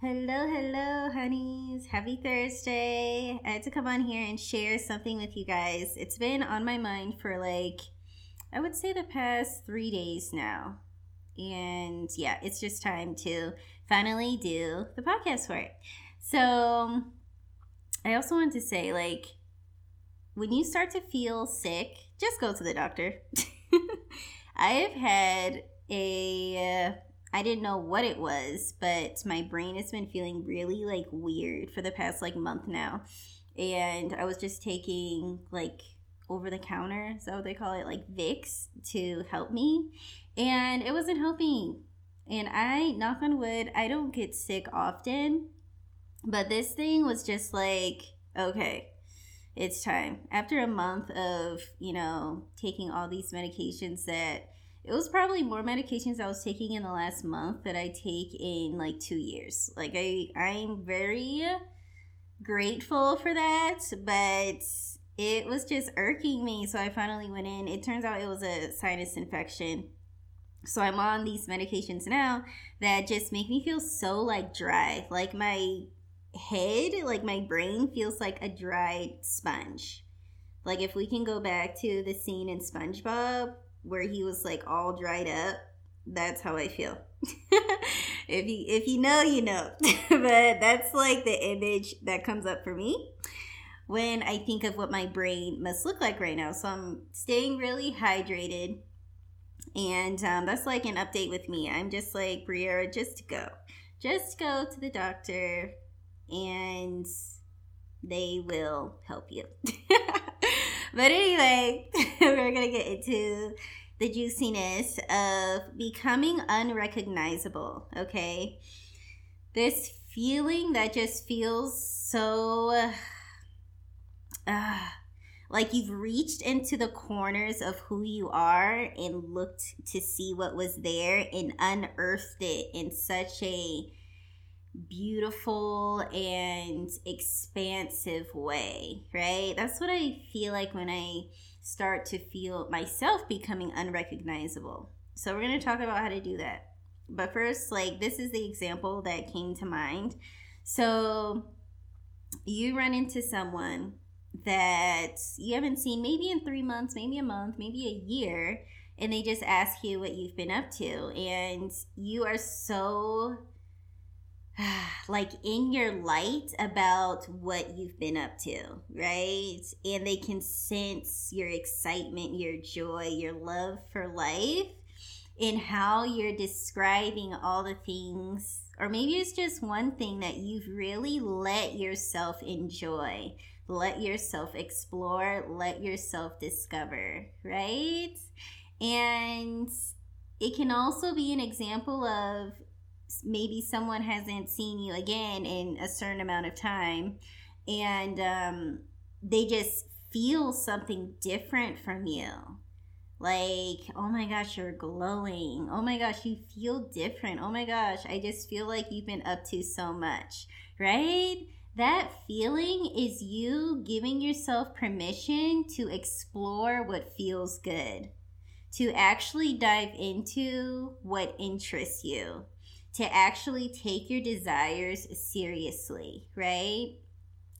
Hello, hello, honeys. Happy Thursday. I had to come on here and share something with you guys. It's been on my mind for like, I would say the past three days now. And yeah, it's just time to finally do the podcast for it. So, I also want to say, like, when you start to feel sick, just go to the doctor. I have had a I didn't know what it was, but my brain has been feeling really like weird for the past like month now. And I was just taking like over the counter, is that what they call it? Like Vicks to help me. And it wasn't helping. And I, knock on wood, I don't get sick often. But this thing was just like, okay, it's time. After a month of, you know, taking all these medications that it was probably more medications I was taking in the last month that I take in like two years. Like I I'm very grateful for that, but it was just irking me. So I finally went in. It turns out it was a sinus infection. So I'm on these medications now that just make me feel so like dry. Like my head, like my brain feels like a dried sponge. Like if we can go back to the scene in SpongeBob where he was like all dried up. That's how I feel. if you if you know, you know. but that's like the image that comes up for me when I think of what my brain must look like right now. So I'm staying really hydrated. And um, that's like an update with me. I'm just like, Briera, just go. Just go to the doctor and they will help you. but anyway, we're going to get into the juiciness of becoming unrecognizable, okay? This feeling that just feels so uh, like you've reached into the corners of who you are and looked to see what was there and unearthed it in such a beautiful and expansive way, right? That's what I feel like when I start to feel myself becoming unrecognizable. So, we're going to talk about how to do that. But first, like, this is the example that came to mind. So, you run into someone that you haven't seen maybe in three months, maybe a month, maybe a year, and they just ask you what you've been up to. And you are so like in your light about what you've been up to, right? And they can sense your excitement, your joy, your love for life in how you're describing all the things, or maybe it's just one thing that you've really let yourself enjoy, let yourself explore, let yourself discover, right? And it can also be an example of maybe someone hasn't seen you again in a certain amount of time and um, they just feel something different from you. Like oh my gosh you're glowing. Oh my gosh you feel different. Oh my gosh i just feel like you've been up to so much. Right? That feeling is you giving yourself permission to explore what feels good to actually dive into what interests you to actually take your desires seriously, right?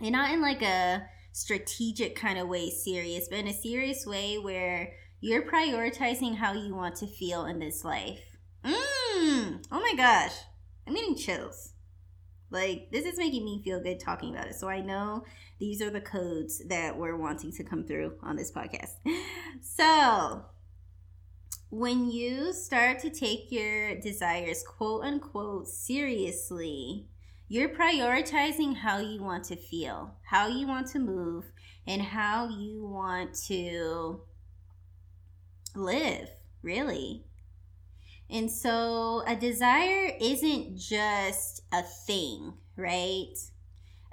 And not in like a strategic kind of way, serious, but in a serious way where you're prioritizing how you want to feel in this life. Mmm. Oh my gosh. I'm getting chills. Like, this is making me feel good talking about it. So I know these are the codes that we're wanting to come through on this podcast. So, when you start to take your desires quote unquote seriously, you're prioritizing how you want to feel, how you want to move, and how you want to live, really. And so a desire isn't just a thing, right?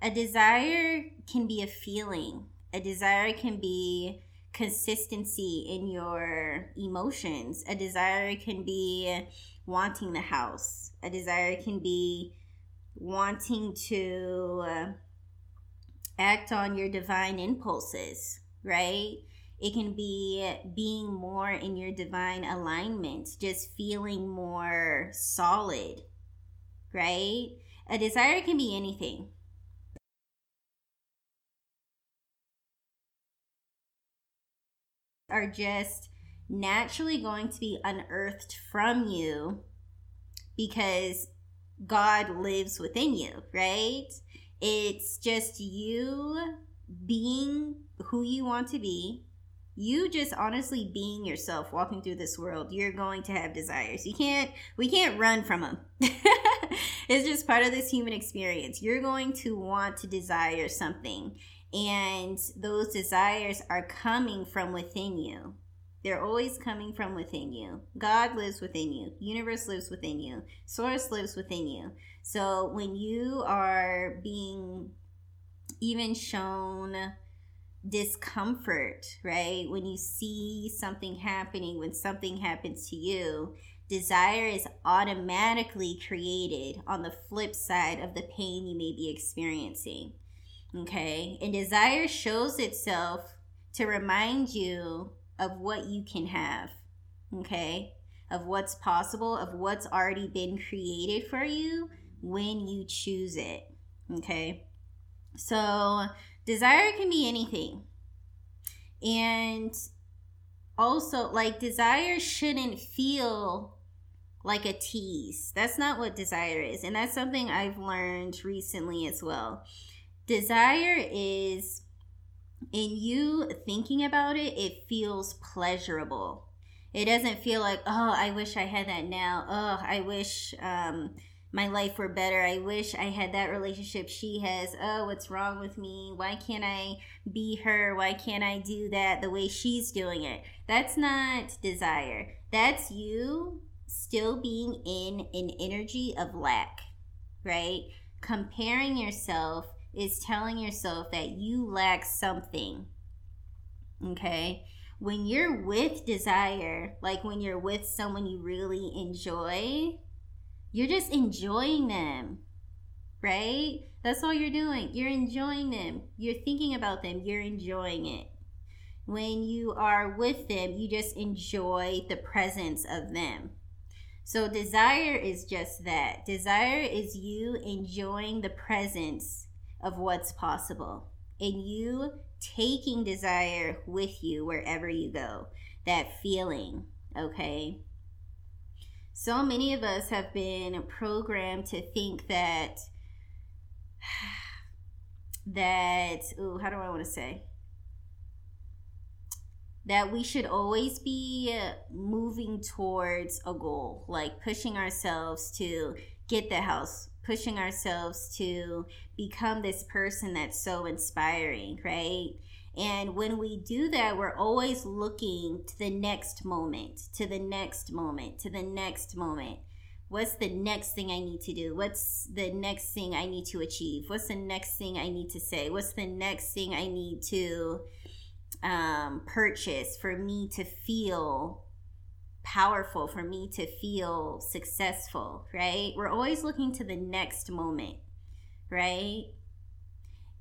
A desire can be a feeling. A desire can be consistency in your emotions. A desire can be wanting the house, a desire can be wanting to uh, act on your divine impulses, right? It can be being more in your divine alignment, just feeling more solid, right? A desire can be anything. Are just naturally going to be unearthed from you because God lives within you, right? It's just you being who you want to be. You just honestly being yourself, walking through this world, you're going to have desires. You can't, we can't run from them. it's just part of this human experience. You're going to want to desire something, and those desires are coming from within you. They're always coming from within you. God lives within you. Universe lives within you. Source lives within you. So when you are being even shown discomfort, right? When you see something happening, when something happens to you, desire is automatically created on the flip side of the pain you may be experiencing. Okay? And desire shows itself to remind you of what you can have, okay? Of what's possible, of what's already been created for you when you choose it, okay? So, desire can be anything. And also, like, desire shouldn't feel like a tease. That's not what desire is. And that's something I've learned recently as well. Desire is in you thinking about it, it feels pleasurable. It doesn't feel like, oh, I wish I had that now. Oh, I wish um, my life were better. I wish I had that relationship she has. Oh, what's wrong with me? Why can't I be her? Why can't I do that the way she's doing it? That's not desire. That's you still being in an energy of lack, right? Comparing yourself is telling yourself that you lack something. Okay? When you're with desire, like when you're with someone you really enjoy, you're just enjoying them. Right? That's all you're doing. You're enjoying them. You're thinking about them. You're enjoying it. When you are with them, you just enjoy the presence of them. So, desire is just that. Desire is you enjoying the presence of what's possible and you taking desire with you wherever you go. That feeling, okay? So many of us have been programmed to think that that ooh, how do I want to say? That we should always be moving towards a goal, like pushing ourselves to get the house, pushing ourselves to become this person that's so inspiring, right? And when we do that, we're always looking to the next moment, to the next moment, to the next moment. What's the next thing I need to do? What's the next thing I need to achieve? What's the next thing I need to say? What's the next thing I need to um, purchase for me to feel powerful for me to feel successful, right? We're always looking to the next moment, right?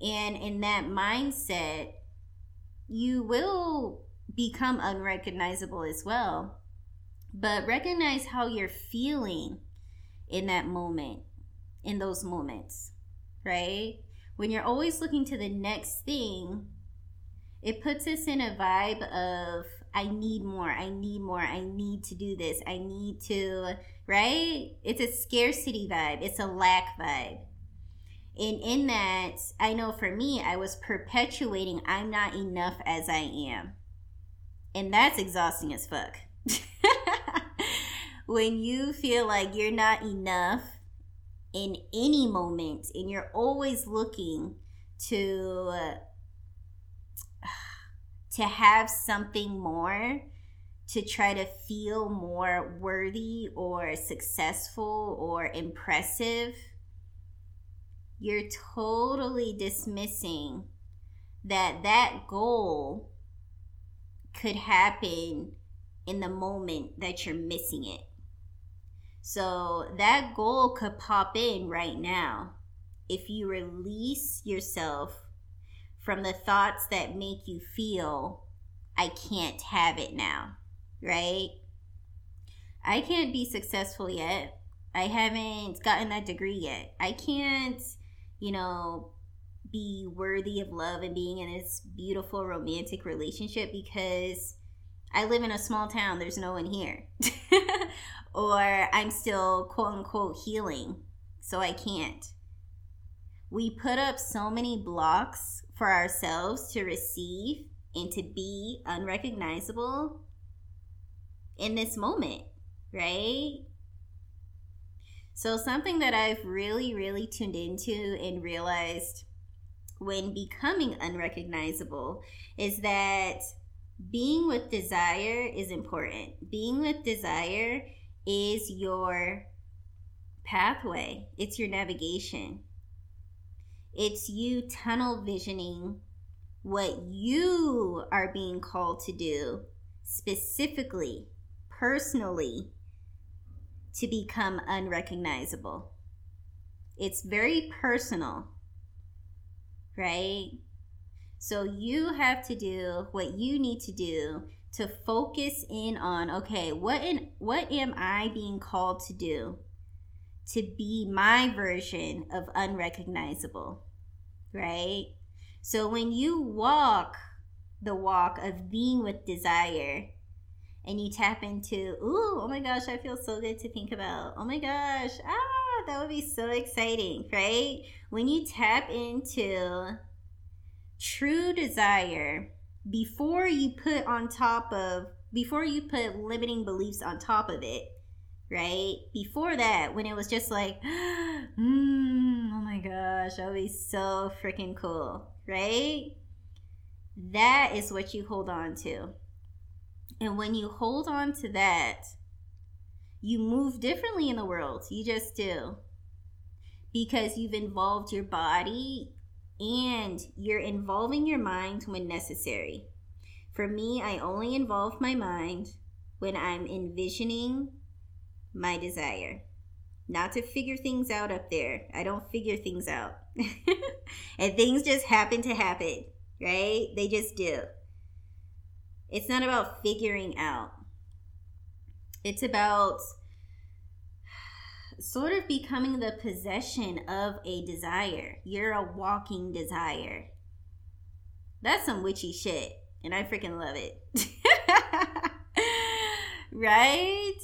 And in that mindset, you will become unrecognizable as well. But recognize how you're feeling in that moment, in those moments, right? When you're always looking to the next thing, it puts us in a vibe of I need more, I need more, I need to do this, I need to, right? It's a scarcity vibe, it's a lack vibe. And in that, I know for me, I was perpetuating I'm not enough as I am. And that's exhausting as fuck. when you feel like you're not enough in any moment and you're always looking to to have something more to try to feel more worthy or successful or impressive, you're totally dismissing that that goal could happen in the moment that you're missing it. So that goal could pop in right now if you release yourself from the thoughts that make you feel, I can't have it now, right? I can't be successful yet. I haven't gotten that degree yet. I can't, you know, be worthy of love and being in this beautiful romantic relationship because I live in a small town, there's no one here. or I'm still quote unquote healing, so I can't. We put up so many blocks for ourselves to receive and to be unrecognizable in this moment, right? So, something that I've really, really tuned into and realized when becoming unrecognizable is that being with desire is important. Being with desire is your pathway, it's your navigation. It's you tunnel visioning what you are being called to do specifically, personally, to become unrecognizable. It's very personal, right? So you have to do what you need to do to focus in on okay, what in what am I being called to do to be my version of unrecognizable? Right? So when you walk the walk of being with desire and you tap into, ooh, oh my gosh, I feel so good to think about. Oh my gosh, ah, that would be so exciting, right? When you tap into true desire before you put on top of, before you put limiting beliefs on top of it, right? Before that, when it was just like, mm, oh my gosh, that would be so freaking cool right? That is what you hold on to. And when you hold on to that, you move differently in the world. You just do. Because you've involved your body and you're involving your mind when necessary. For me, I only involve my mind when I'm envisioning my desire. Not to figure things out up there. I don't figure things out. and things just happen to happen, right? They just do. It's not about figuring out, it's about sort of becoming the possession of a desire. You're a walking desire. That's some witchy shit, and I freaking love it. right?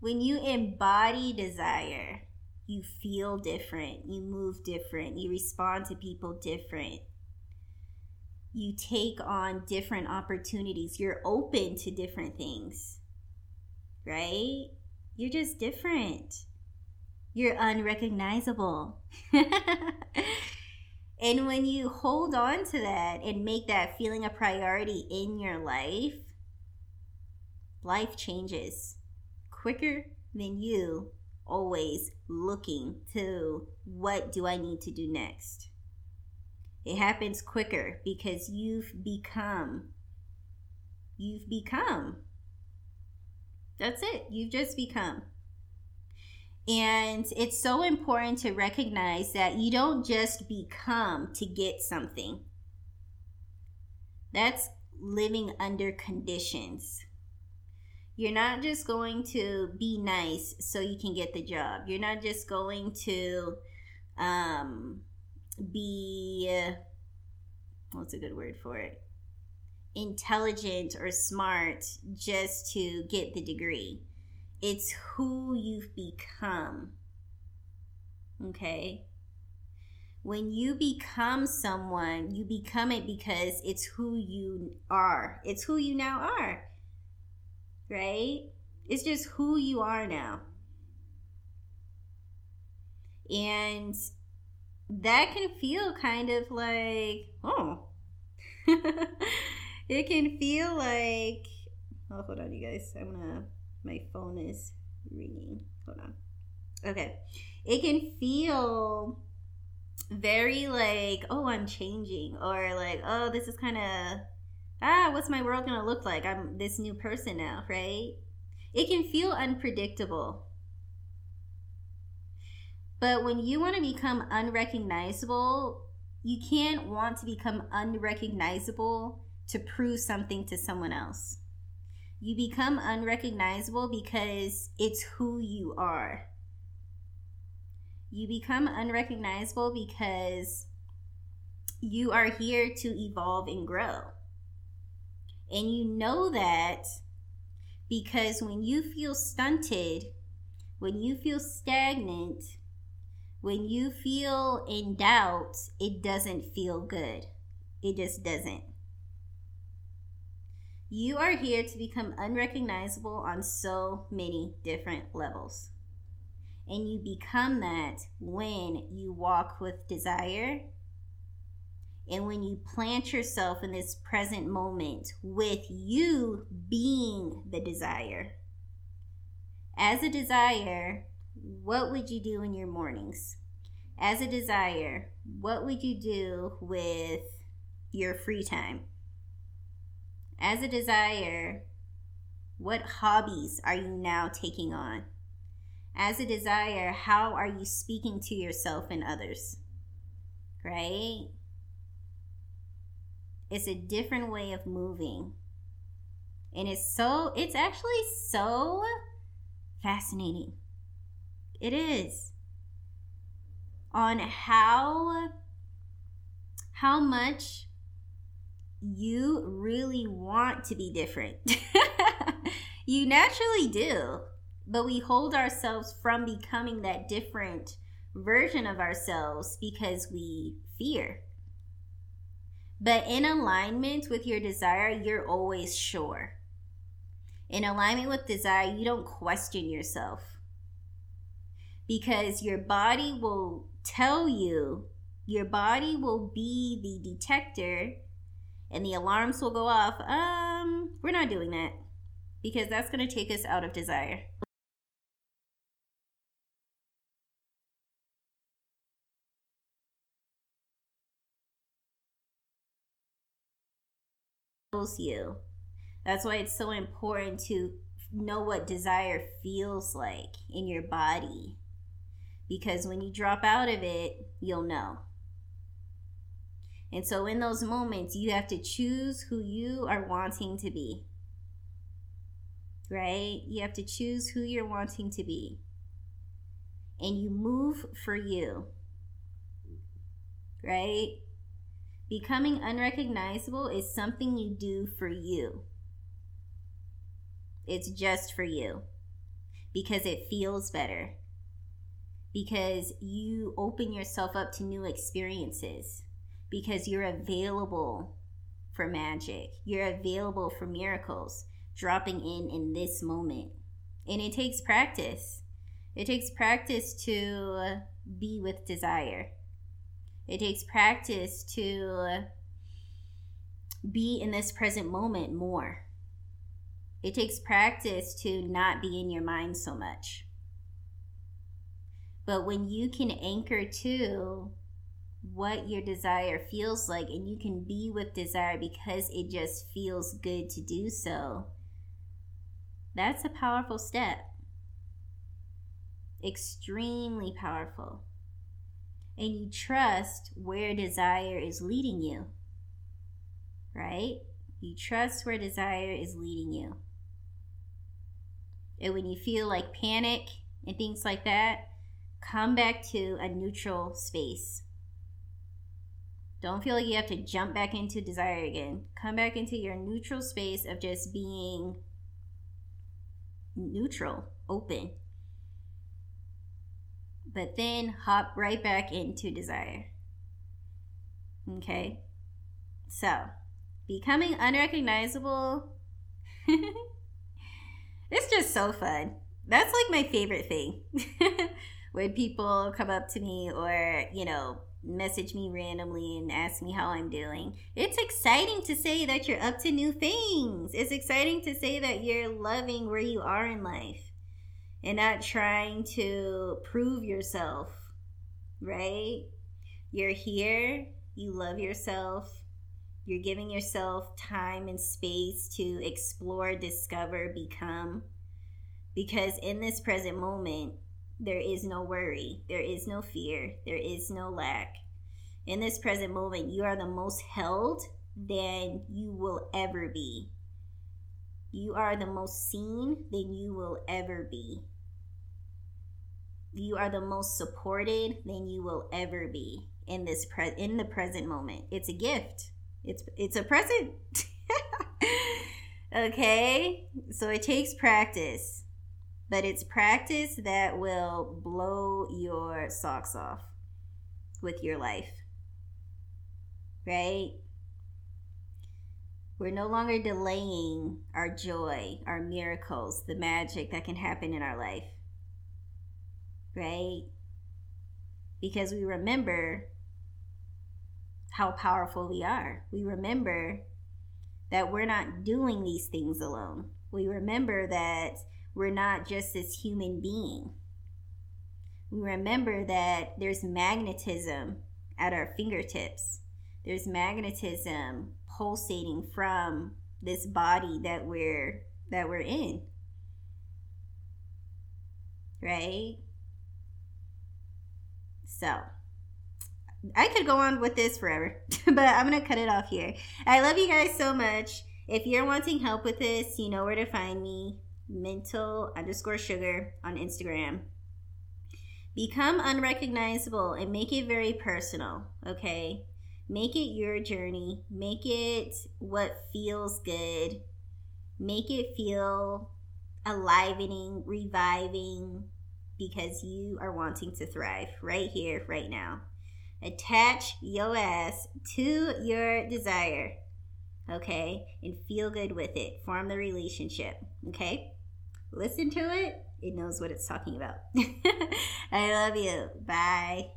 When you embody desire, you feel different, you move different, you respond to people different. You take on different opportunities. You're open to different things, right? You're just different. You're unrecognizable. and when you hold on to that and make that feeling a priority in your life, life changes quicker than you always looking to what do I need to do next. It happens quicker because you've become. You've become. That's it. You've just become. And it's so important to recognize that you don't just become to get something. That's living under conditions. You're not just going to be nice so you can get the job. You're not just going to um, be, what's a good word for it? Intelligent or smart just to get the degree. It's who you've become. Okay? when you become someone, you become it because it's who you are. It's who you now are right? It's just who you are now. And that can feel kind of like, oh. it can feel like, oh, hold on, you guys. I'm gonna, my phone is ringing. Hold on. Okay. It can feel very like, oh, I'm changing, or like, oh, this is kind of ah, what's my world gonna look like? I'm this new person now, right? It can feel unpredictable. But when you want to become unrecognizable, you can't want to become unrecognizable to prove something to someone else. You become unrecognizable because it's who you are. You become unrecognizable because you are here to evolve and grow. And you know that because when you feel stunted, when you feel stagnant, when you feel in doubt, it doesn't feel good. It just doesn't. You are here to become unrecognizable on so many different levels. And you become that when you walk with desire and when you plant yourself in this present moment with you being the desire. As a desire, what would you do in your mornings? As a desire, what would you do with your free time? As a desire, what hobbies are you now taking on? As a desire, how are you speaking to yourself and others? Right? It's a different way of moving. And it's so, it's actually so fascinating. It is. On how how much you really want to be different. you naturally do, but we hold ourselves from becoming that different version of ourselves because we fear. But in alignment with your desire, you're always sure. In alignment with desire, you don't question yourself because your body will tell you, your body will be the detector and the alarms will go off. Um, we're not doing that because that's going to take us out of desire. You. That's why it's so important to know what desire feels like in your body. Because when you drop out of it, you'll know. And so, in those moments, you have to choose who you are wanting to be. Right? You have to choose who you're wanting to be. And you move for you. Right? Becoming unrecognizable is something you do for you. It's just for you because it feels better. Because you open yourself up to new experiences. Because you're available for magic. You're available for miracles dropping in in this moment. And it takes practice. It takes practice to be with desire. It takes practice to be in this present moment more. It takes practice to not be in your mind so much. But when you can anchor to what your desire feels like and you can be with desire because it just feels good to do so, that's a powerful step. Extremely powerful and you trust where desire is leading you. Right? You trust where desire is leading you. And when you feel like panic and things like that, come back to a neutral space. Don't feel like you have to jump back into desire again. Come back into your neutral space of just being neutral, open but then hop right back into desire. Okay? So, becoming unrecognizable. it's just so fun. That's like my favorite thing. when people come up to me or, you know, message me randomly and ask me how I'm doing. It's exciting to say that you're up to new things. It's exciting to say that you're loving where you are in life and not trying to prove yourself, right? You're here, you love yourself, you're giving yourself time and space to explore, discover, become. Because in this present moment, there is no worry, there is no fear, there is no lack. In this present moment, you are the most held than you will ever be. You are the most seen than you will ever be. You are the most supported than you will ever be in this pre- in the present moment. It's a gift. It's it's a present. okay? So it takes practice. But it's practice that will blow your socks off with your life. Right? We're no longer delaying our joy, our miracles, the magic that can happen in our life. Right? Because we remember how powerful we are. We remember that we're not doing these things alone. We remember that we're not just this human being. We remember that there's magnetism at our fingertips. There's magnetism pulsating from this body that we're that we're in. Right? So, I could go on with this forever, but I'm going to cut it off here. I love you guys so much. If you're wanting help with this, you know where to find me. Mental underscore sugar on Instagram. Become unrecognizable and make it very personal, okay? Make it your journey. Make it what feels good. Make it feel alivening, reviving, because you are wanting to thrive right here, right now. Attach your ass to your desire, okay? And feel good with it. Form the relationship, okay? Listen to it, it knows what it's talking about. I love you. Bye.